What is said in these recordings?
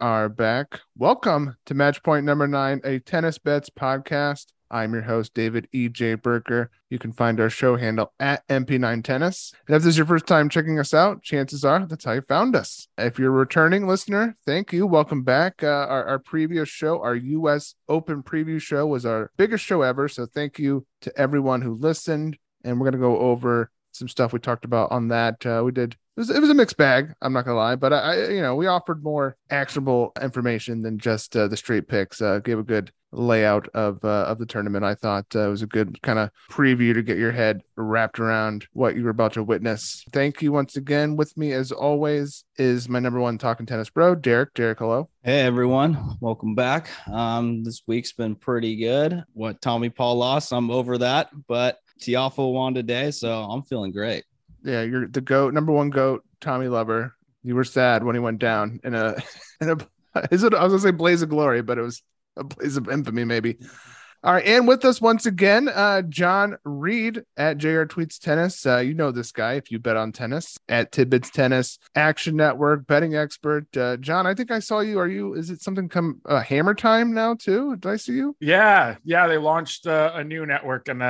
are back. Welcome to Match Point number nine, a tennis bets podcast. I'm your host, David E.J. Berger. You can find our show handle at MP9 Tennis. And if this is your first time checking us out, chances are that's how you found us. If you're a returning listener, thank you. Welcome back. Uh, our, our previous show, our U.S. Open preview show, was our biggest show ever. So thank you to everyone who listened. And we're going to go over some stuff we talked about on that. Uh, we did it was, it was a mixed bag. I'm not gonna lie, but I, you know, we offered more actionable information than just uh, the straight picks. Uh, gave a good layout of uh, of the tournament. I thought uh, it was a good kind of preview to get your head wrapped around what you were about to witness. Thank you once again. With me, as always, is my number one talking tennis bro, Derek. Derek, hello. Hey everyone, welcome back. Um, this week's been pretty good. What Tommy Paul lost, I'm over that, but Tiafoe won today, so I'm feeling great yeah, you're the goat, number one goat, Tommy Lover. You were sad when he went down in a in a is it I was gonna say blaze of glory, but it was a blaze of infamy, maybe. All right, and with us once again, uh, Jon Reed at JR Tweets Tennis. Uh, you know this guy if you bet on tennis at Tidbits Tennis, Action Network, betting expert. Uh, Jon, I think I saw you. Are you? Is it something come uh, Hammer Time now too? Did I see you? Yeah, yeah. They launched uh, a new network, and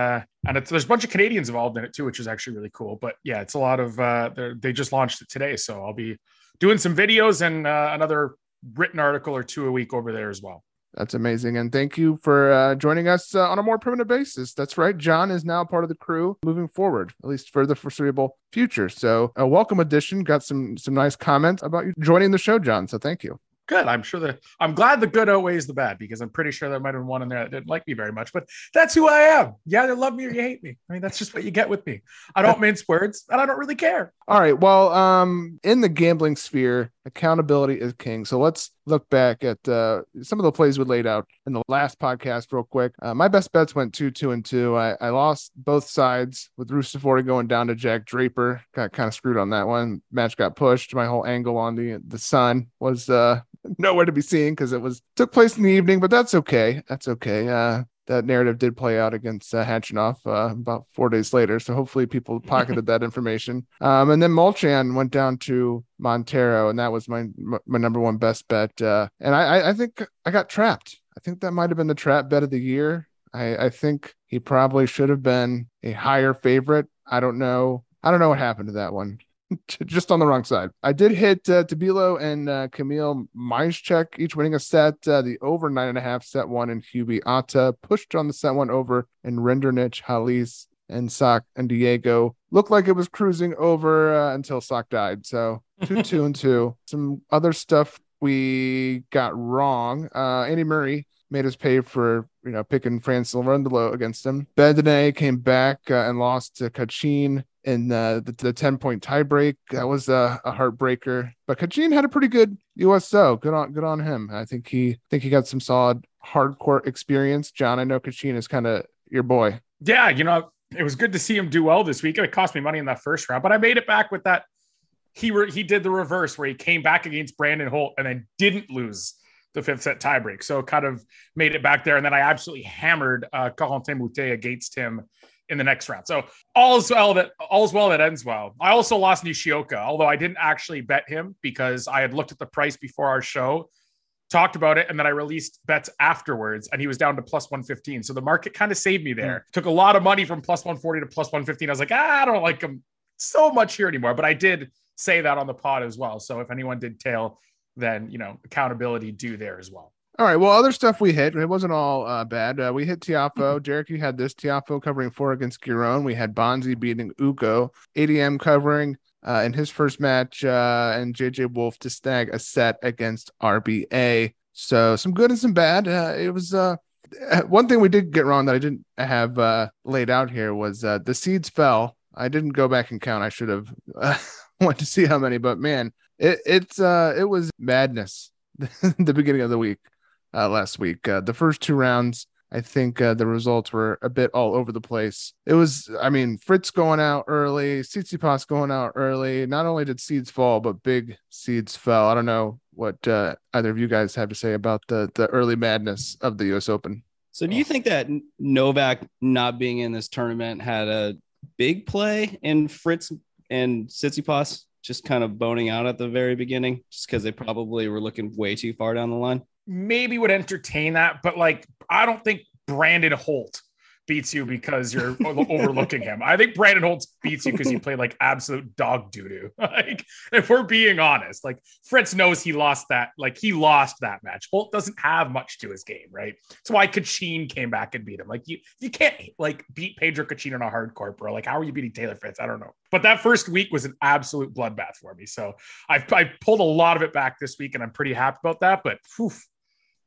and there's a bunch of Canadians involved in it too, which is actually really cool. But yeah, it's a lot of uh, they just launched it today, so I'll be doing some videos and uh, another written article or two a week over there as well. That's amazing. And thank you for uh, joining us uh, on a more permanent basis. That's right. Jon is now part of the crew moving forward, at least for the foreseeable future. So a welcome addition. Got some some nice comments about you joining the show, Jon. So thank you good. I'm sure that I'm glad the good outweighs the bad because I'm pretty sure there might have been one in there that didn't like me very much, but that's who I am. You either love me or you hate me. I mean, that's just what you get with me. I don't mince words and I don't really care. All right. Well, um, in the gambling sphere, accountability is king. So let's look back at uh, some of the plays we laid out in the last podcast real quick. Uh, my best bets went two, two, and two. I, I lost both sides with Ruusuvuori going down to Jack Draper. Got kind of screwed on that one. Match got pushed. My whole angle on the the sun was uh nowhere to be seen because it was took place in the evening, but that's okay. That's okay. Uh, that narrative did play out against uh, Khachanov uh, about four days later. So hopefully people pocketed that information. Um, and then Molchan went down to Montero, and that was my my number one best bet. Uh, and I, I think I got trapped. I think that might have been the trap bet of the year. I, I think he probably should have been a higher favorite. I don't know. I don't know what happened to that one. just on the wrong side. I did hit uh, Tabilo and uh, Kamil Majchrzak each winning a set. Uh, the over nine and a half set one and Hubie Atta pushed on the set one over and Rinderknech, Halys, and Sock and Diego looked like it was cruising over uh, until Sock died. So two, two, and two. Some other stuff we got wrong. Uh, Andy Murray made us pay for you know picking Franz Lorendolo against him. Bedene came back uh, and lost to Cachin in uh, the, the 10 point tiebreak. That was a, a heartbreaker. But Cachin had a pretty good USO. Good on good on him. I think he think he got some solid hardcore experience. Jon, I know Cachin is kind of your boy. Yeah, you know, it was good to see him do well this week. It cost me money in that first round, but I made it back with that. He re- he did the reverse where he came back against Brandon Holt and then didn't lose the fifth set tiebreak. So kind of made it back there. And then I absolutely hammered uh, Corentin Moutet against him in the next round. So all's well that all's well that ends well. I also lost Nishioka, although I didn't actually bet him because I had looked at the price before our show, talked about it, and then I released bets afterwards, and he was down to plus 115. So the market kind of saved me there. Mm. Took a lot of money from plus 140 to plus 115. I was like, ah, I don't like him so much here anymore. But I did say that on the pod as well. So if anyone did tail, then you know, accountability due there as well. All right. Well, other stuff we hit. It wasn't all uh, bad. Uh, we hit Tiafoe. Mm-hmm. Derek, you had this Tiafoe covering four against Giron. We had Bonzi beating Ugo. ADM covering uh, in his first match, uh, and JJ Wolf to snag a set against RBA. So some good and some bad. Uh, it was uh, one thing we did get wrong that I didn't have uh, laid out here was uh, the seeds fell. I didn't go back and count. I should have uh, went to see how many, but man, it it's uh, it was madness the beginning of the week uh, last week. Uh, the first two rounds, I think uh, the results were a bit all over the place. It was, I mean, Fritz going out early, Tsitsipas going out early. Not only did seeds fall, but big seeds fell. I don't know what uh, either of you guys have to say about the the early madness of the U.S. Open. So, do you think that Novak not being in this tournament had a big play in Fritz and Tsitsipas just kind of boning out at the very beginning, just because they probably were looking way too far down the line? Maybe would entertain that, but like I don't think Brandon Holt beats you because you're overlooking him. I think Brandon Holtz beats you because he played like absolute dog doo doo. like, if we're being honest, like Fritz knows he lost that. Like he lost that match. Holt doesn't have much to his game, right? That's why Cachin came back and beat him. Like you, you can't like beat Pedro Cachin on a hardcore, bro. Like how are you beating Taylor Fritz? I don't know. But that first week was an absolute bloodbath for me. So I've I pulled a lot of it back this week, and I'm pretty happy about that. But whew,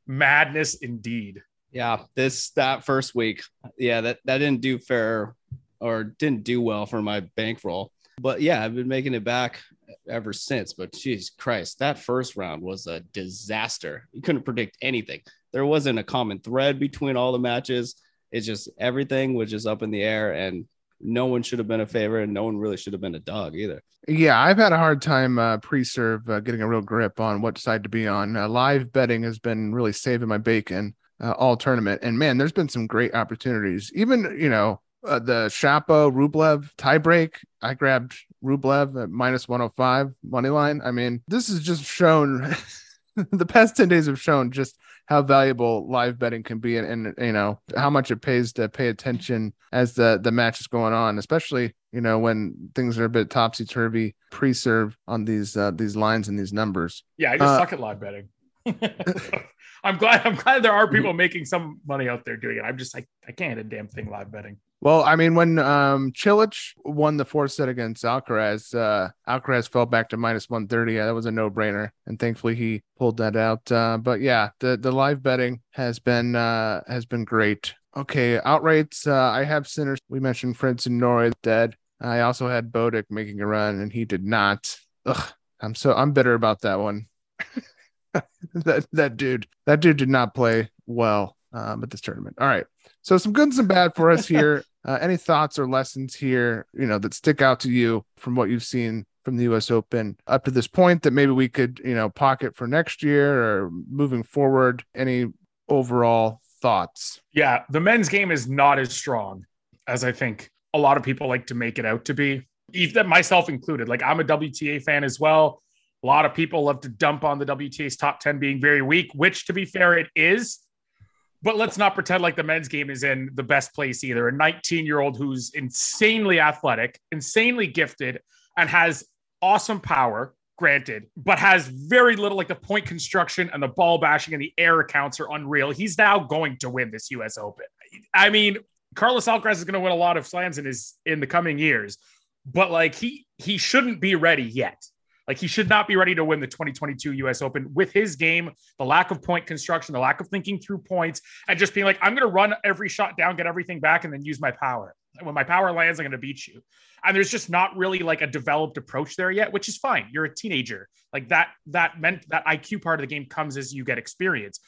madness indeed. Yeah, this that first week, yeah, that that didn't do fair or didn't do well for my bankroll. But yeah, I've been making it back ever since. But geez Christ, that first round was a disaster. You couldn't predict anything. There wasn't a common thread between all the matches. It's just everything was just up in the air, and no one should have been a favorite, and no one really should have been a dog either. Yeah, I've had a hard time uh, pre-serve uh, getting a real grip on what side to be on. Uh, live betting has been really saving my bacon uh, all tournament. And man, there's been some great opportunities. Even you know uh, the Shapo Rublev tiebreak. I grabbed Rublev at minus 105 money line. I mean, this has just shown the past 10 days have shown just how valuable live betting can be and, and, you know how much it pays to pay attention as the the match is going on especially you know when things are a bit topsy-turvy pre-serve on these uh, these lines and these numbers yeah i just uh, suck at live betting I'm glad. I'm glad there are people making some money out there doing it. I'm just like I can't a damn thing live betting. Well, I mean, when um Cilic won the fourth set against Alcaraz, uh, Alcaraz fell back to minus 130. Yeah, that was a no brainer, and thankfully he pulled that out. Uh, but yeah, the the live betting has been uh has been great. Okay, outrights. Uh, I have sinners. We mentioned Fritz and Norrie dead. I also had Bodek making a run, and he did not. Ugh, I'm so I'm bitter about that one. that that dude, that dude did not play well um, at this tournament. All right, so some good and some bad for us here. Uh, any thoughts or lessons here, you know, that stick out to you from what you've seen from the U.S. Open up to this point that maybe we could, you know, pocket for next year or moving forward? Any overall thoughts? Yeah, the men's game is not as strong as I think a lot of people like to make it out to be, even myself included. Like I'm a WTA fan as well. A lot of people love to dump on the WTA's top 10 being very weak, which to be fair, it is. But let's not pretend like the men's game is in the best place either. A 19 year old who's insanely athletic, insanely gifted, and has awesome power, granted, but has very little like the point construction and the ball bashing and the air accounts are unreal. He's now going to win this US Open. I mean, Carlos Alcaraz is going to win a lot of slams in his in the coming years, but like he he shouldn't be ready yet. Like he should not be ready to win the 2022 US Open with his game, the lack of point construction, the lack of thinking through points, and just being like, I'm going to run every shot down, get everything back, and then use my power. When my power lands, I'm going to beat you. And there's just not really like a developed approach there yet, which is fine. You're a teenager. Like that, that meant that IQ part of the game comes as you get experience.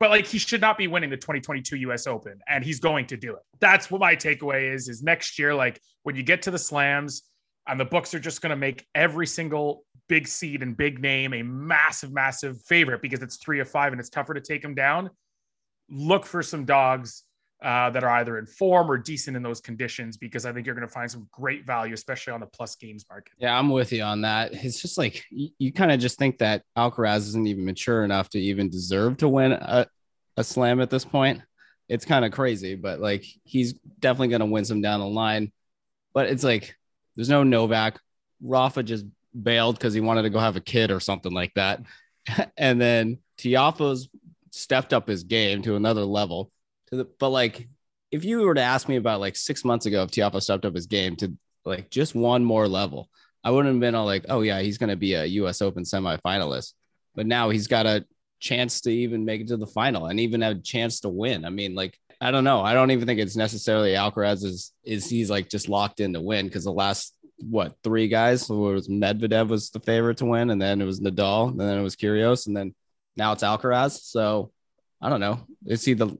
But like he should not be winning the 2022 US Open, and he's going to do it. That's what my takeaway is. Is next year, like when you get to the slams, and the books are just going to make every single big seed and big name a massive, massive favorite because it's three of five and it's tougher to take them down. Look for some dogs uh, that are either in form or decent in those conditions because I think you're going to find some great value, especially on the plus games market. Yeah, I'm with you on that. It's just like you, you kind of just think that Alcaraz isn't even mature enough to even deserve to win a, a slam at this point. It's kind of crazy, but like he's definitely going to win some down the line. But it's like there's no Novak. Rafa just bailed because he wanted to go have a kid or something like that. and then Tiafoe's stepped up his game to another level. To the, but like, if you were to ask me about like six months ago, if Tiafoe stepped up his game to like just one more level, I wouldn't have been all like, oh yeah, he's going to be a U.S. Open semifinalist. But now he's got a chance to even make it to the final and even have a chance to win. I mean, like, I don't know. I don't even think it's necessarily Alcaraz is is he's like just locked in to win because the last what three guys so it was Medvedev was the favorite to win, and then it was Nadal, and then it was Kyrgios, and then now it's Alcaraz. So I don't know. Is he the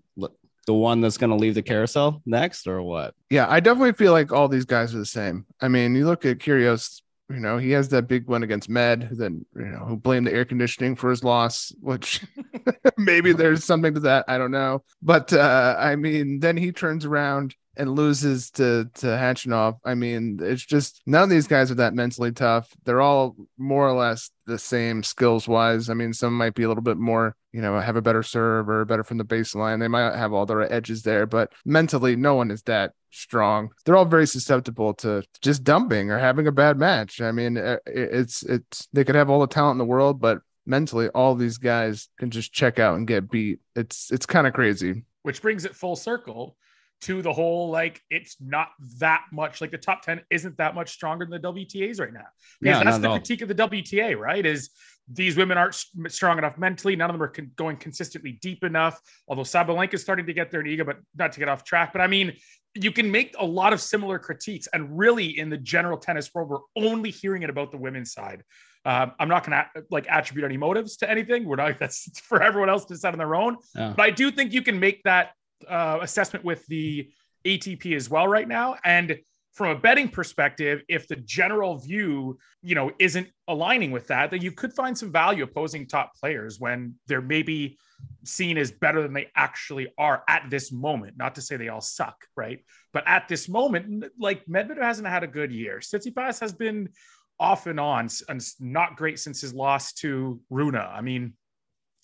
the one that's going to leave the carousel next, or what? Yeah, I definitely feel like all these guys are the same. I mean, you look at Kyrgios. You know, he has that big one against Med, then you know, who blamed the air conditioning for his loss, which maybe there's something to that. I don't know. But uh, I mean, then he turns around and loses to to Khachanov. I mean, it's just none of these guys are that mentally tough. They're all more or less the same skills wise. I mean, some might be a little bit more, you know, have a better serve or better from the baseline. They might have all their edges there, but mentally, no one is that strong. They're all very susceptible to just dumping or having a bad match. I mean, uh, it's it's they could have all the talent in the world, but mentally, all these guys can just check out and get beat. It's it's kind of crazy. Which brings it full circle to the whole like it's not that much like the top 10 isn't that much stronger than the WTAs right now. Because yeah, that's the critique of the WTA, right? Is these women aren't strong enough mentally. None of them are con- going consistently deep enough. Although Sabalenka is starting to get there in ego, but not to get off track. But I mean, you can make a lot of similar critiques, and really, in the general tennis world, we're only hearing it about the women's side. Uh, I'm not going to like attribute any motives to anything. We're not. That's for everyone else to decide on their own. Yeah. But I do think you can make that uh, assessment with the ATP as well right now. And from a betting perspective, if the general view, you know, isn't aligning with that, then you could find some value opposing top players when they're maybe seen as better than they actually are at this moment. Not to say they all suck, right? But at this moment, like Medvedev hasn't had a good year. Tsitsipas has been off and on and not great since his loss to Rune. I mean,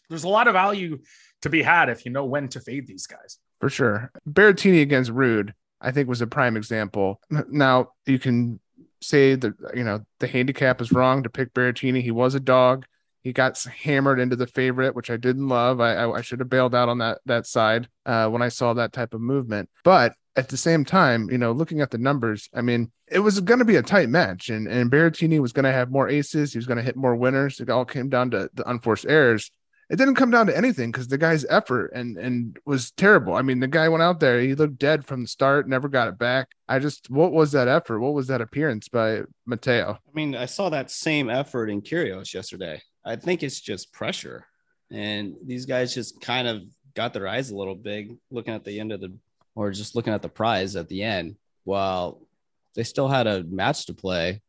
there's a lot of value to be had if you know when to fade these guys for sure. Berrettini against Ruud, I think, was a prime example. Now you can say that you know the handicap is wrong to pick Berrettini. He was a dog. He got hammered into the favorite, which I didn't love. I, I, I should have bailed out on that that side uh, when I saw that type of movement. But at the same time, you know, looking at the numbers, I mean, it was going to be a tight match, and and Berrettini was going to have more aces. He was going to hit more winners. It all came down to the unforced errors it didn't come down to anything because the guy's effort and and was terrible. I mean, the guy went out there, he looked dead from the start, never got it back. I just, what was that effort? What was that appearance by Matteo? I mean, I saw that same effort in Kyrgios yesterday. I think it's just pressure, and these guys just kind of got their eyes a little big, looking at the end of the, or just looking at the prize at the end, while they still had a match to play,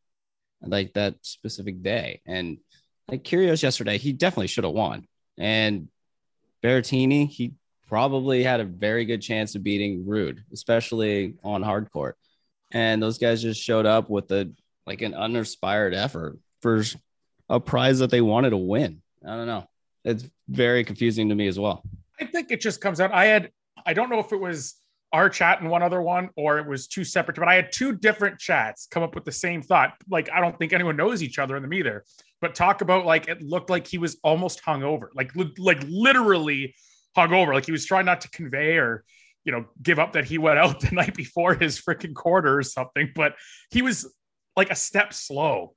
like that specific day, and. Like Kyrgios yesterday, he definitely should have won and Berrettini, he probably had a very good chance of beating Ruud, especially on hard court. And those guys just showed up with a like an uninspired effort for a prize that they wanted to win. I don't know. It's very confusing to me as well. I think it just comes out. I had I don't know if it was our chat and one other one or it was two separate, but I had two different chats come up with the same thought. Like I don't think anyone knows each other in them either but talk about like it looked like he was almost hungover, like li- like literally hungover, like he was trying not to convey or you know give up that he went out the night before his freaking quarter or something, but he was like a step slow,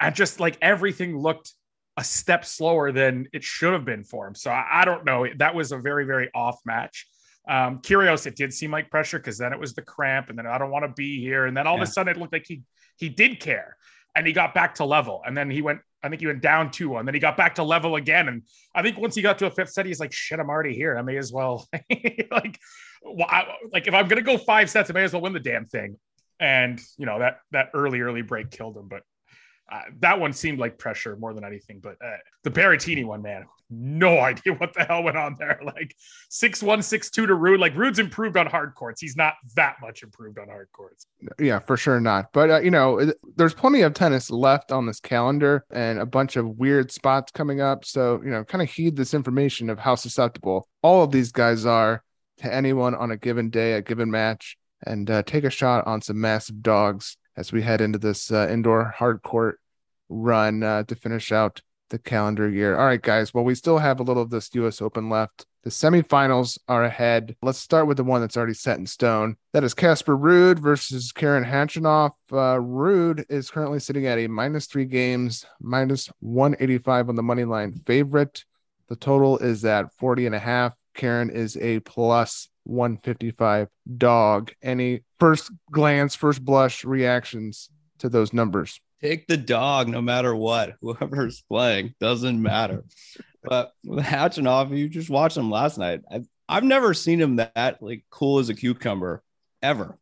and just like everything looked a step slower than it should have been for him. So I, I don't know. That was a very very off match. Um, it did seem like pressure because then it was the cramp, and then I don't want to be here, and then all yeah. of a sudden it looked like he he did care, and he got back to level, and then he went I think he went down 2 1. Then he got back to level again. And I think once he got to a fifth set, he's like, shit, I'm already here. I may as well, like, well, I, like if I'm going to go five sets, I may as well win the damn thing. And, you know, that, that early, early break killed him. But uh, that one seemed like pressure more than anything. But uh, the Berrettini one, man, no idea what the hell went on there. Like six one, six two to Ruud. Like Ruud's improved on hard courts. He's not that much improved on hard courts. Yeah, for sure not. But uh, you know, there's plenty of tennis left on this calendar, and a bunch of weird spots coming up. So you know, kind of heed this information of how susceptible all of these guys are to anyone on a given day, a given match, and uh, take a shot on some massive dogs as we head into this uh, indoor hard court run uh, to finish out the calendar year. All right, guys. Well, we still have a little of this US Open left. The semifinals are ahead. Let's start with the one that's already set in stone. That is Casper Ruud versus Karen Khachanov. Uh, Ruud is currently sitting at a minus three games, minus 185 on the money line favorite. The total is at 40 and a half. Karen is a plus 155 dog. Any first glance, first blush reactions to those numbers? Take the dog no matter what. Whoever's playing doesn't matter. But with Khachanov, you just watched him last night. I've, I've never seen him that like cool as a cucumber ever.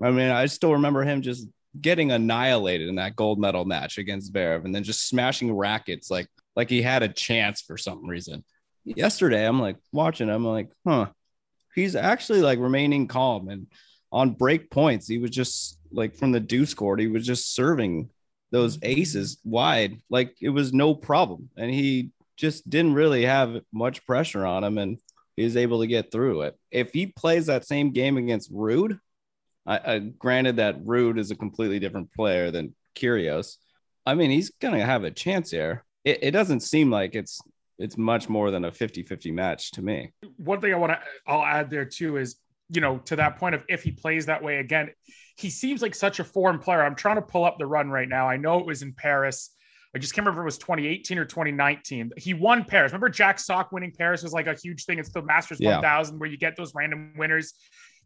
I mean, I still remember him just getting annihilated in that gold medal match against Zverev and then just smashing rackets like like he had a chance for some reason. Yesterday, I'm like watching him, I'm like, huh, he's actually like remaining calm and on break points, he was just like from the deuce court, he was just serving those mm-hmm. aces wide like it was no problem. And he just didn't really have much pressure on him and he was able to get through it. If he plays that same game against Ruud, I, I granted that Ruud is a completely different player than Kyrgios. I mean, he's gonna have a chance here. It, it doesn't seem like it's it's much more than a 50-50 match to me. One thing I want to I'll add there too is you know, to that point of if he plays that way again, he seems like such a foreign player. I'm trying to pull up the run right now. I know it was in Paris. I just can't remember if it was 2018 or 2019. He won Paris. Remember Jack Sock winning Paris was like a huge thing. It's the Masters yeah. 1000 where you get those random winners.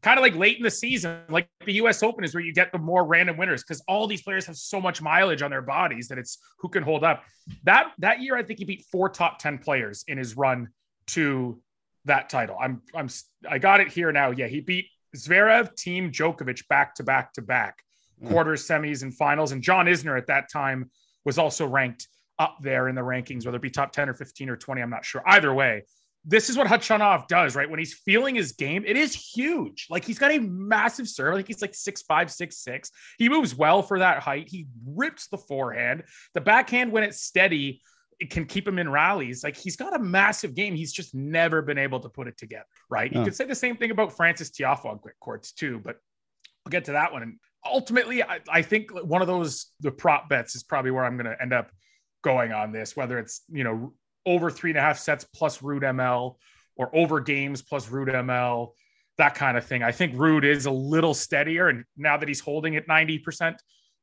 Kind of like late in the season, like the US Open is where you get the more random winners because all these players have so much mileage on their bodies that it's who can hold up. That that year, I think he beat four top 10 players in his run to that title. I'm I'm I got it here now. Yeah, he beat Zverev, Thiem Djokovic back to back to back, mm. quarters, semis, and finals. And John Isner at that time was also ranked up there in the rankings, whether it be top 10 or 15 or 20. I'm not sure. Either way, this is what Khachanov does, right? When he's feeling his game, it is huge. Like he's got a massive serve. Like he's like six five, six six. He moves well for that height. He rips the forehand. The backhand, when it's steady, it can keep him in rallies. Like he's got a massive game. He's just never been able to put it together, right? You could say the same thing about Francis Tiafoe on quick courts too, but we'll get to that one. And ultimately, I, I think one of those the prop bets is probably where I'm going to end up going on this, whether it's you know over three and a half sets plus Ruud ML or over games plus Ruud ML, that kind of thing. I think Ruud is a little steadier, and now that he's holding it 90%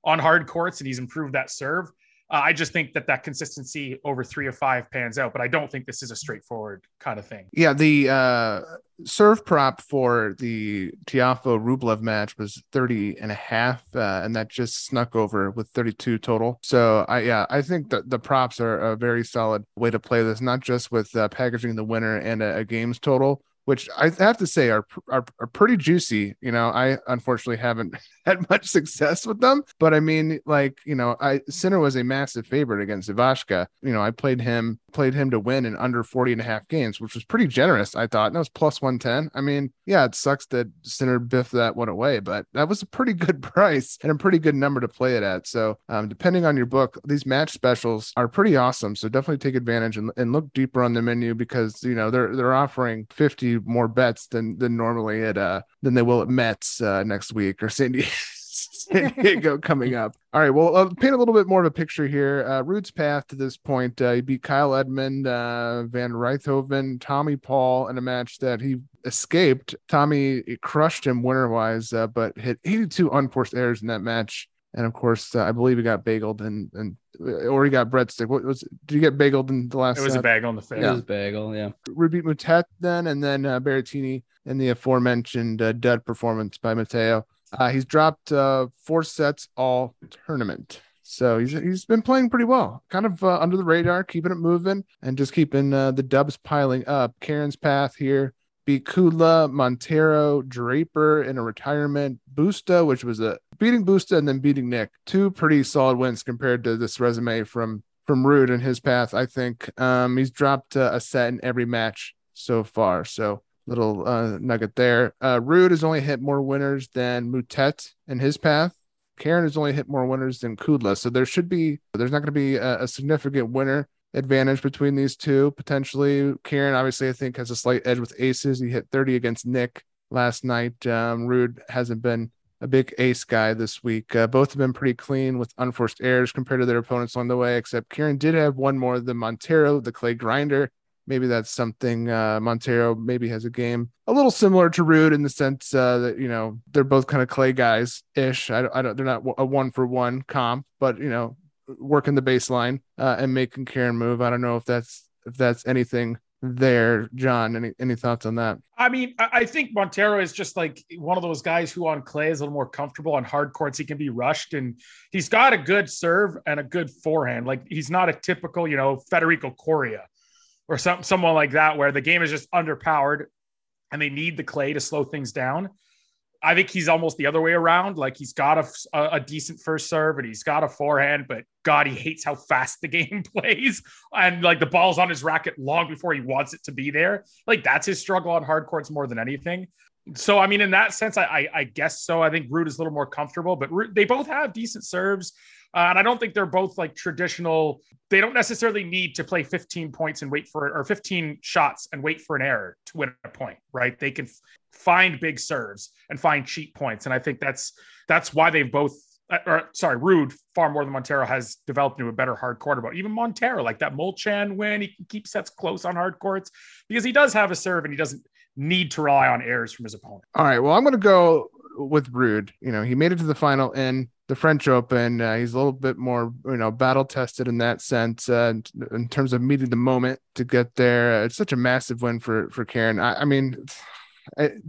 on hard courts and he's improved that serve, uh, I just think that that consistency over three or five pans out, but I don't think this is a straightforward kind of thing. Yeah, the uh, serve prop for the Tiafoe Rublev match was 30 and a half, uh, and that just snuck over with 32 total. So I yeah, I think that the props are a very solid way to play this, not just with uh, packaging the winner and a, a games total, which I have to say are, are, are pretty juicy. You know, I unfortunately haven't had much success with them, but I mean, like you know, I Sinner was a massive favorite against Ivashka. You know, I played him played him to win in under 40 and a half games, which was pretty generous. I thought and that was plus 110. I mean, yeah, it sucks that Sinner biffed that one away, but that was a pretty good price and a pretty good number to play it at. So, um, depending on your book, these match specials are pretty awesome. So definitely take advantage and, and look deeper on the menu because you know they're they're offering 50 more bets than than normally at uh than they will at Metz uh, next week or San Diego. San Diego coming up. All right, well, I'll paint a little bit more of a picture here. Uh, Ruud's path to this point, uh, he beat Kyle Edmund, uh, Van Rijthoven, Tommy Paul in a match that he escaped. Tommy crushed him winner wise, uh, but hit 82 unforced errors in that match. And of course, uh, I believe he got bageled and and or he got breadstick. What was? Did you get bageled in the last? It was set? a bagel on the face. Yeah. It was bagel. Yeah. Ruud beat Moutet then, and then uh, Berrettini in the aforementioned uh, dud performance by Matteo. Uh, he's dropped uh, four sets all tournament. So he's he's been playing pretty well, kind of uh, under the radar, keeping it moving, and just keeping uh, the dubs piling up. Karen's path here beat Kudla, Montero, Draper in a retirement, Busta, which was a beating Busta and then beating Nick. Two pretty solid wins compared to this resume from from Ruud and his path. I think um, he's dropped uh, a set in every match so far. So little uh, nugget there. Uh, Ruud has only hit more winners than Moutet in his path. Karen has only hit more winners than Kudla. So there should be, there's not going to be a, a, significant winner advantage between these two potentially. Karen, obviously, I think has a slight edge with aces. He hit 30 against Nick last night. Um, Ruud hasn't been a big ace guy this week. Uh, both have been pretty clean with unforced errors compared to their opponents on the way, except Karen did have one more than Montero, the clay grinder maybe that's something uh, Montero maybe has a game a little similar to Ruud in the sense uh, that you know they're both kind of clay guys ish. I, I don't they're not a one for one comp, but you know working the baseline uh, and making Karen move. I don't know if that's if that's anything there, John. Any any thoughts on that? I mean, I think Montero is just like one of those guys who on clay is a little more comfortable on hard courts. He can be rushed, and he's got a good serve and a good forehand. Like he's not a typical, you know, Federico Coria or some, someone like that, where the game is just underpowered and they need the clay to slow things down. I think he's almost the other way around. Like he's got a, a, decent first serve and he's got a forehand, but God, he hates how fast the game plays. And like the ball's on his racket long before he wants it to be there. Like that's his struggle on hard courts more than anything. So, I mean, in that sense, I, I, I guess so. I think Ruud is a little more comfortable, but Ruud, they both have decent serves. Uh, and I don't think they're both like traditional. They don't necessarily need to play 15 points and wait for it, or 15 shots and wait for an error to win a point, right? They can f- find big serves and find cheap points, and I think that's that's why they've both. Uh, or sorry, Ruud far more than Montero has developed into a better hard court. But even Montero, like that Molchan win, he can keep sets close on hard courts because he does have a serve and he doesn't need to rely on errors from his opponent. All right. Well, I'm going to go with Ruud. You know, he made it to the final in the French Open. Uh, he's a little bit more, you know, battle tested in that sense, uh, in, terms of meeting the moment to get there. It's such a massive win for for Karen. I, I mean,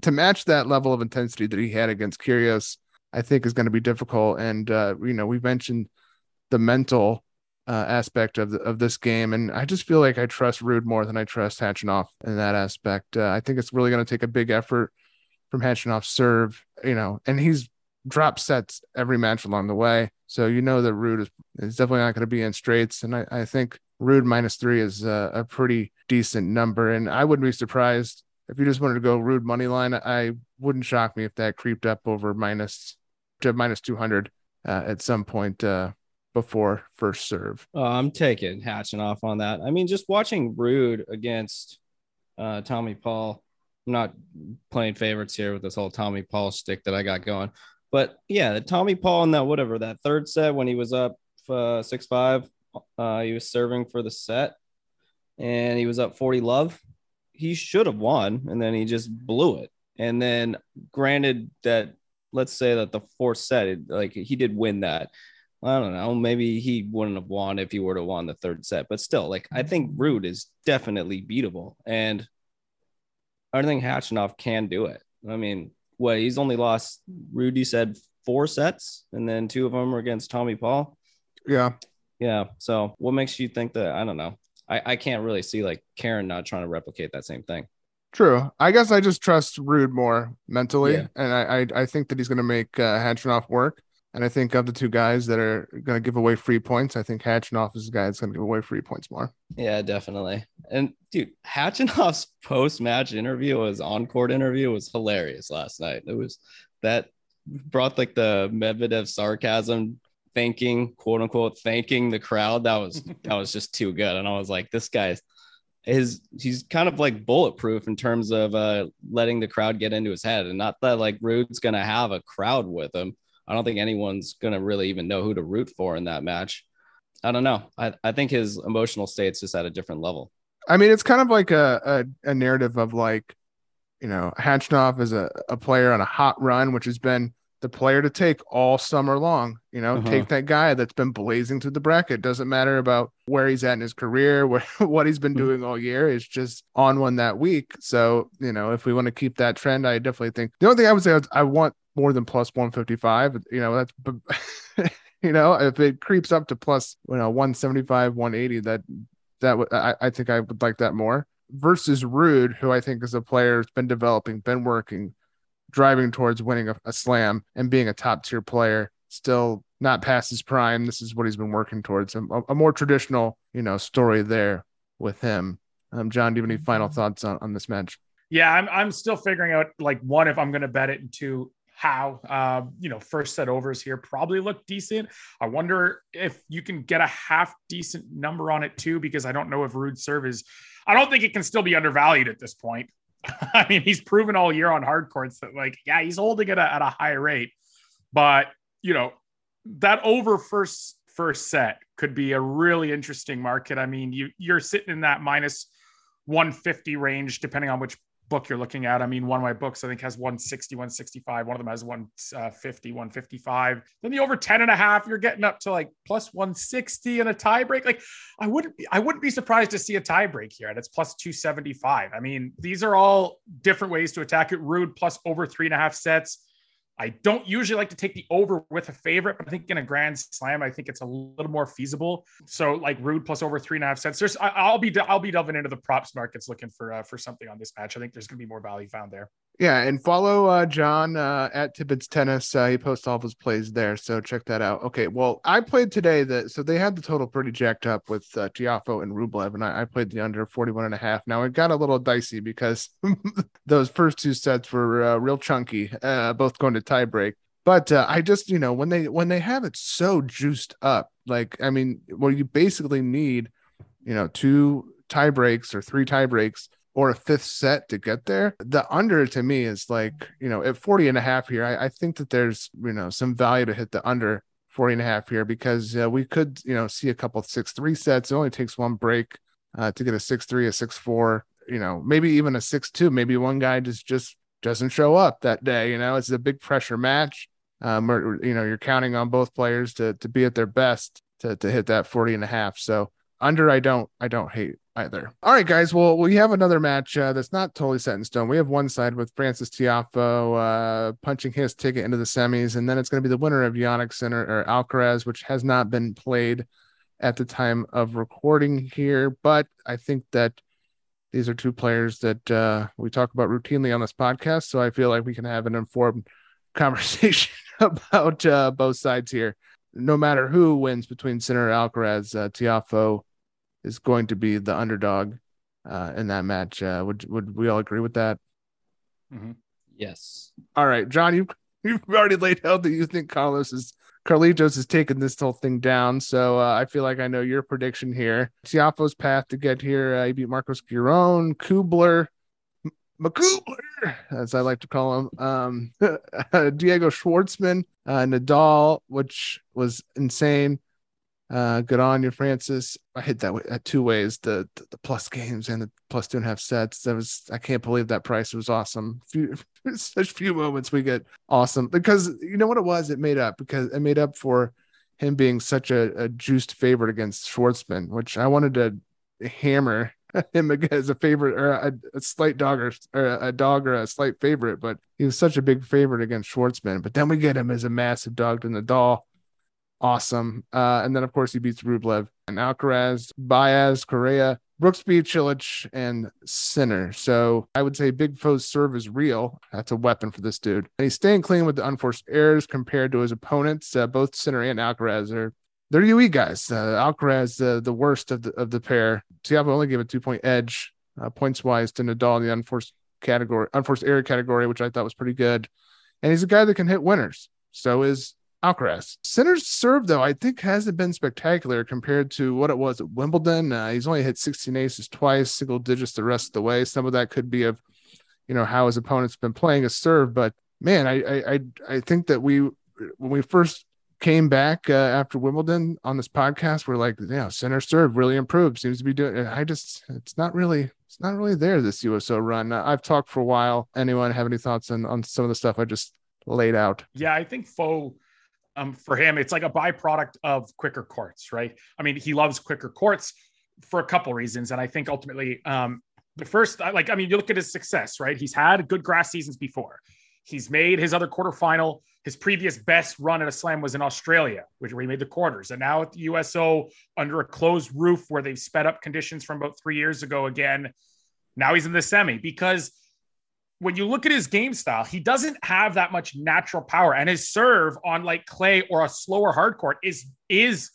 to match that level of intensity that he had against Kyrgios, I think is going to be difficult. And uh, you know, we mentioned the mental uh, aspect of the, of this game, and I just feel like I trust Ruud more than I trust Khachanov in that aspect. Uh, I think it's really going to take a big effort from Khachanov's serve, you know, and he's drop sets every match along the way. So you know that Ruud is, is definitely not going to be in straights. And I, I think Ruud minus three is a, a, pretty decent number. And I wouldn't be surprised if you just wanted to go Ruud money line. I wouldn't shock me if that creeped up over minus to minus 200 uh, at some point uh, before first serve. Oh, I'm taking Khachanov on that. I mean, just watching Ruud against uh, Tommy Paul. I'm not playing favorites here with this whole Tommy Paul stick that I got going. But yeah, Tommy Paul in that whatever that third set when he was up uh, six five, uh, he was serving for the set, and he was up forty love. He should have won, and then he just blew it. And then, granted that let's say that the fourth set, like he did win that. I don't know. Maybe he wouldn't have won if he were to won the third set, but still, like I think Ruud is definitely beatable, and I think Khachanov can do it. I mean, what he's only lost Rudy said four sets and then two of them were against Tommy Paul. Yeah. Yeah. So what makes you think that I don't know. I, I can't really see like Karen not trying to replicate that same thing. True. I guess I just trust Ruud more mentally, yeah. and I, I, I think that he's going to make uh, work. And I think of the two guys that are going to give away free points, I think Khachanov is the guy that's going to give away free points more. Yeah, definitely. And dude, Khachanov's post-match interview, his on-court interview, was hilarious last night. It was that brought like the Medvedev sarcasm, thanking quote unquote thanking the crowd. That was that was just too good. And I was like, this guy's his he's kind of like bulletproof in terms of uh letting the crowd get into his head and not that like Ruud's gonna have a crowd with him I don't think anyone's going to really even know who to root for in that match. I don't know. I, I think his emotional state's just at a different level. I mean, it's kind of like a, a, a narrative of like, you know, Khachanov is a, a player on a hot run, which has been the player to take all summer long. You know, uh-huh. take that guy that's been blazing through the bracket. Doesn't matter about where he's at in his career, where, what he's been mm-hmm. doing all year. It's just on one that week. So, you know, if we want to keep that trend, I definitely think the only thing I would say is I want more than plus 155 you know that's you know if it creeps up to plus you know 175 180 that that would I, I think i would like that more versus Ruud who i think is a player who's been developing been working driving towards winning a, a slam and being a top tier player still not past his prime. This is what he's been working towards. A, a more traditional you know story there with him. Um, john do you have any final mm-hmm. thoughts on, on this match? Yeah, I'm I'm still figuring out like one if I'm going to bet it, and two how uh, you know first set overs here probably look decent. I wonder if you can get a half decent number on it too, because I don't know if Ruud serve is. I don't think it can still be undervalued at this point. I mean, he's proven all year on hard courts that like yeah, he's holding it at a high rate, but you know that over first first set could be a really interesting market. I mean, you you're sitting in that minus 150 range depending on which book you're looking at. I mean, one of my books, I think, has 160, 165. One of them has 150, uh, 155. Then the over 10 and a half, you're getting up to like plus 160 and a tie break. Like, I wouldn't be, I wouldn't be surprised to see a tie break here. And it's plus 275. I mean, these are all different ways to attack it. Ruud plus over three and a half sets. I don't usually like to take the over with a favorite, but I think in a grand slam, I think it's a little more feasible. So like Ruud plus over three and a half cents. There's I, will be I'll be delving into the props markets looking for uh, for something on this match. I think there's going to be more value found there. Yeah, and follow uh, Jon uh, at Tibbets Tennis. Uh, he posts all of his plays there, so check that out. Okay, well, I played today that so they had the total pretty jacked up with uh, Tiafoe and Rublev, and I, I, played the under 41 and a half. Now it got a little dicey because those first two sets were uh, real chunky, uh, both going to tiebreak. But uh, I just, you know, when they when they have it so juiced up, like I mean, well, you basically need, you know, two tie breaks or three tie breaks or a fifth set to get there. The under to me is like, you know, at 40 and a half here, I, I think that there's, you know, some value to hit the under 40 and a half here because uh, we could, you know, see a couple six three sets. It only takes one break uh, to get a six three, a six four, you know, maybe even a six two. Maybe one guy just just doesn't show up that day. You know, it's a big pressure match. Um, or, you know, you're counting on both players to to be at their best to to hit that 40 and a half. So under, I don't I don't hate either. All right, guys. Well, we have another match uh, that's not totally set in stone. We have one side with francis Tiafoe uh, punching his ticket into the semis, and then it's going to be the winner of Jannik Sinner or Alcaraz, which has not been played at the time of recording here. But I think that these are two players that uh, we talk about routinely on this podcast, so I feel like we can have an informed conversation about uh, both sides here. No matter who wins between Sinner Alcaraz, uh, Tiafoe is going to be the underdog uh, in that match. Uh, would would we all agree with that? Mm-hmm. Yes. All right, John, you you've already laid out that you think Carlos is Carlitos is taking this whole thing down. So uh, I feel like I know your prediction here. Tiafoe's path to get here. Uh, he beat Marcos Giron, Kubler, McCubler, as I like to call him. Um, Diego Schwartzman, uh, Nadal, which was insane. Uh, good on you, Francis. I hit that at uh, two ways: the, the, the plus games and the plus two and a half sets. That was I can't believe that price was awesome. Few, such few moments we get awesome because you know what it was. It made up because it made up for him being such a, a juiced favorite against Schwartzman, which I wanted to hammer him as a favorite or a, a slight dog or, or, a dog or a slight favorite, but he was such a big favorite against Schwartzman. But then we get him as a massive dog to Nadal awesome. Uh, and then of course he beats Rublev and Alcaraz, Baez, Coria, Brooksby, Cilic, and Sinner. So I would say Big Foe's serve is real. That's a weapon for this dude. And he's staying clean with the unforced errors compared to his opponents. Uh, both Sinner and Alcaraz are they're UE guys. Uh, Alcaraz, uh, the worst of the of the pair. Tiafoe only gave a two point edge uh, points wise to Nadal in the unforced category, unforced error category, which I thought was pretty good. And he's a guy that can hit winners. So is Alcaraz. Sinner's serve, though, I think hasn't been spectacular compared to what it was at Wimbledon. Uh, he's only hit 16 aces twice, single digits the rest of the way. Some of that could be of, you know, how his opponent's been playing a serve. But man, I I I think that we when we first came back uh, after Wimbledon on this podcast, we're like, you know, Sinner serve really improved. Seems to be doing. I just, it's not really, it's not really there this USO run. Uh, I've talked for a while. Anyone have any thoughts on on some of the stuff I just laid out? Yeah, I think Foe um, for him, it's like a byproduct of quicker courts, right? I mean, he loves quicker courts for a couple reasons, and I think ultimately, um, the first, like, I mean, you look at his success, right? He's had good grass seasons before. He's made his other quarterfinal. His previous best run at a slam was in Australia, which where he made the quarters, and now at the USO under a closed roof where they've sped up conditions from about three years ago again. Now he's in the semi because when you look at his game style, he doesn't have that much natural power, and his serve on like clay or a slower hard court is is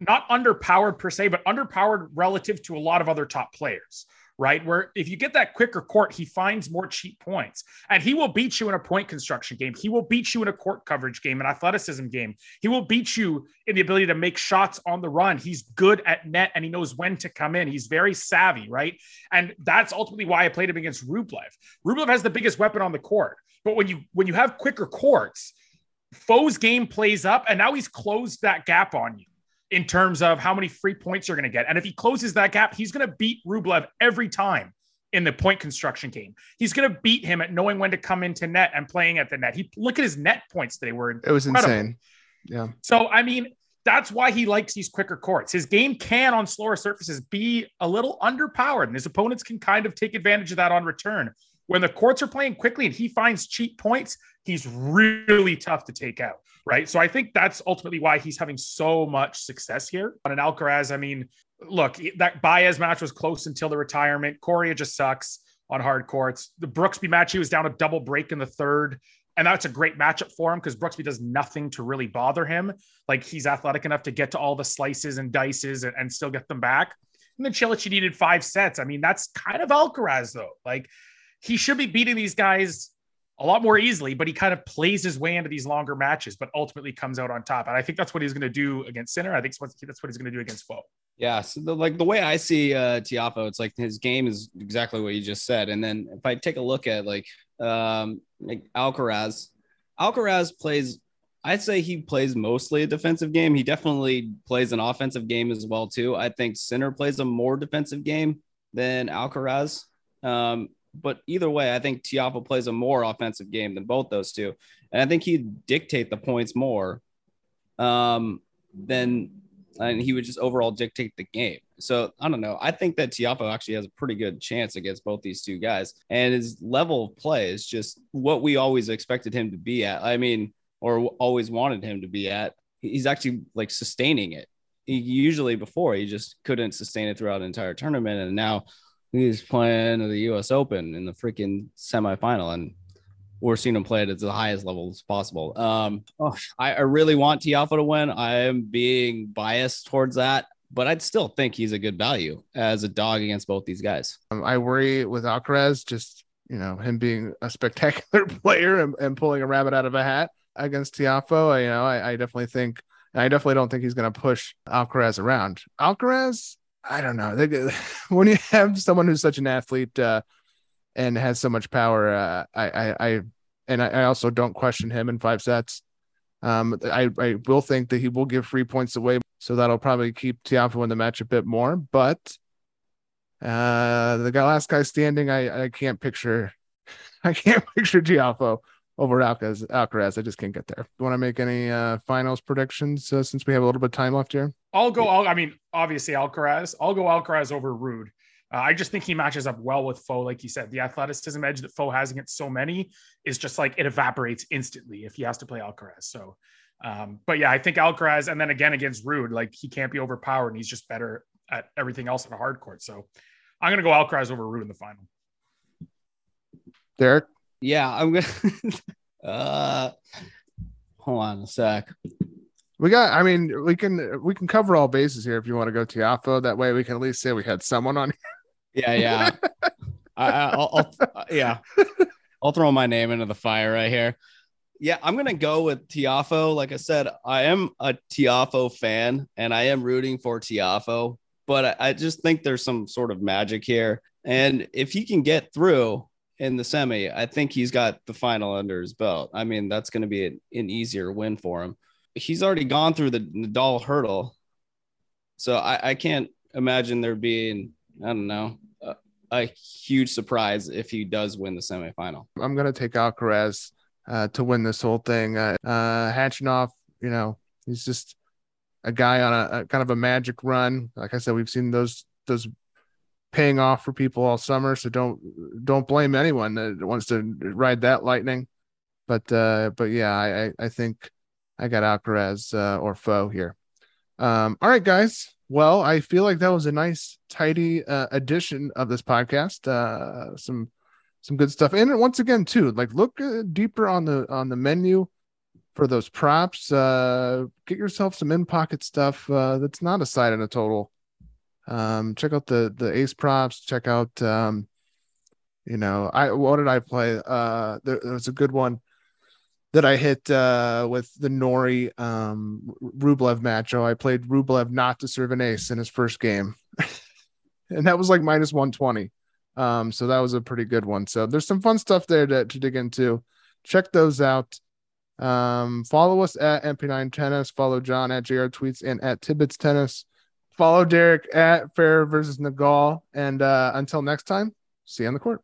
not underpowered per se, but underpowered relative to a lot of other top players right? Where if you get that quicker court, he finds more cheap points and he will beat you in a point construction game. He will beat you in a court coverage game, an athleticism game. He will beat you in the ability to make shots on the run. He's good at net and he knows when to come in. He's very savvy, right? And that's ultimately why I played him against Rublev. Rublev has the biggest weapon on the court. But when you when you have quicker courts, Foe's game plays up and now he's closed that gap on you in terms of how many free points you're going to get. And if he closes that gap, he's going to beat Rublev every time in the point construction game. He's going to beat him at knowing when to come into net and playing at the net. He look at his net points today were it was incredible. insane. Yeah. So I mean, that's why he likes these quicker courts. His game can on slower surfaces be a little underpowered, and his opponents can kind of take advantage of that on return. When the courts are playing quickly and he finds cheap points, he's really tough to take out right? So I think that's ultimately why he's having so much success here. On an Alcaraz, I mean, look, that Baez match was close until the retirement. Coria just sucks. on hard courts. The Brooksby match, he was down a double break in the third. And that's a great matchup for him because Brooksby does nothing to really bother him. Like he's athletic enough to get to all the slices and dices and, and still get them back. And then Cilic needed five sets. I mean, that's kind of Alcaraz, though. Like he should be beating these guys a lot more easily, but he kind of plays his way into these longer matches, but ultimately comes out on top. And I think that's what he's going to do against Sinner. I think that's what he's going to do against Foe. Yeah. So the, like the way I see uh, Tiafoe, it's like his game is exactly what you just said. And then if I take a look at like, um, like Alcaraz, Alcaraz plays, I'd say he plays mostly a defensive game. He definitely plays an offensive game as well, too. I think Sinner plays a more defensive game than Alcaraz. Um, but either way, I think Tiafoe plays a more offensive game than both those two. And I think he'd dictate the points more um, than and he would just overall dictate the game. So I don't know. I think that Tiafoe actually has a pretty good chance against both these two guys, and his level of play is just what we always expected him to be at. I mean, or always wanted him to be at. He's actually like sustaining it. He, usually before he just couldn't sustain it throughout an entire tournament, and now he's playing the U.S. Open in the freaking semifinal, and we're seeing him play it at the highest levels possible. Um, oh, I, I really want Tiafoe to win. I am being biased towards that, but I'd still think he's a good value as a dog against both these guys. Um, I worry with Alcaraz, just you know, him being a spectacular player and, and pulling a rabbit out of a hat against Tiafoe. I, you know, I, I definitely think, I definitely don't think he's going to push Alcaraz around. Alcaraz, I don't know. When you have someone who's such an athlete uh, and has so much power, uh, I, I, I, and I, also don't question him in five sets. Um, I, I will think that he will give free points away, so that'll probably keep Tiafoe in the match a bit more. But uh, the last guy standing, I, I can't picture, I can't picture Tiafoe over Alcaraz. Alcaraz. I just can't get there. Do you want to make any uh, finals predictions uh, since we have a little bit of time left here? I'll go. I'll, I mean, obviously Alcaraz. I'll go Alcaraz over Ruud. Uh, I just think he matches up well with Foe. Like you said, the athleticism edge that Foe has against so many is just like it evaporates instantly if he has to play Alcaraz. So, um, but yeah, I think Alcaraz, and then again against Ruud, like he can't be overpowered, and he's just better at everything else on a hard court. So, I'm gonna go Alcaraz over Ruud in the final. Derek, yeah, I'm gonna. uh, hold on a sec. We got. I mean, we can we can cover all bases here if you want to go Tiafoe. That way, we can at least say we had someone on. Yeah, yeah. I, will I'll, uh, yeah. I'll throw my name into the fire right here. Yeah, I'm gonna go with Tiafoe. Like I said, I am a Tiafoe fan, and I am rooting for Tiafoe. But I, I just think there's some sort of magic here, and if he can get through in the semi, I think he's got the final under his belt. I mean, that's going to be an, an easier win for him he's already gone through the Nadal hurdle. So I, I can't imagine there being, I don't know, a, a, huge surprise if he does win the semifinal. I'm going to take Alcaraz uh, to win this whole thing. Uh, uh, you know, he's just a guy on a, a, kind of a magic run. Like I said, we've seen those, those paying off for people all summer. So don't, don't blame anyone that wants to ride that lightning. But, uh, but yeah, I, I think, I got Alcaraz uh, or Foe here. Um, all right, guys. Well, I feel like that was a nice, tidy uh, edition of this podcast. Uh, some some good stuff, and once again, too, like look uh, deeper on the on the menu for those props. Uh, get yourself some in pocket stuff uh, that's not a side and a total. Um, check out the the ace props. Check out um, you know, I what did I play? Uh, there, there was a good one that I hit uh, with the Norrie um, Rublev match. Oh, I played Rublev not to serve an ace in his first game, and that was like minus one twenty. Um, so that was a pretty good one. So there's some fun stuff there to, to dig into. Check those out. Um, follow us at MP9 Tennis. Follow Jon at JR Tweets and at Tibbets Tennis. Follow Derek at Fair versus Nagal. And uh, until next time, see you on the court.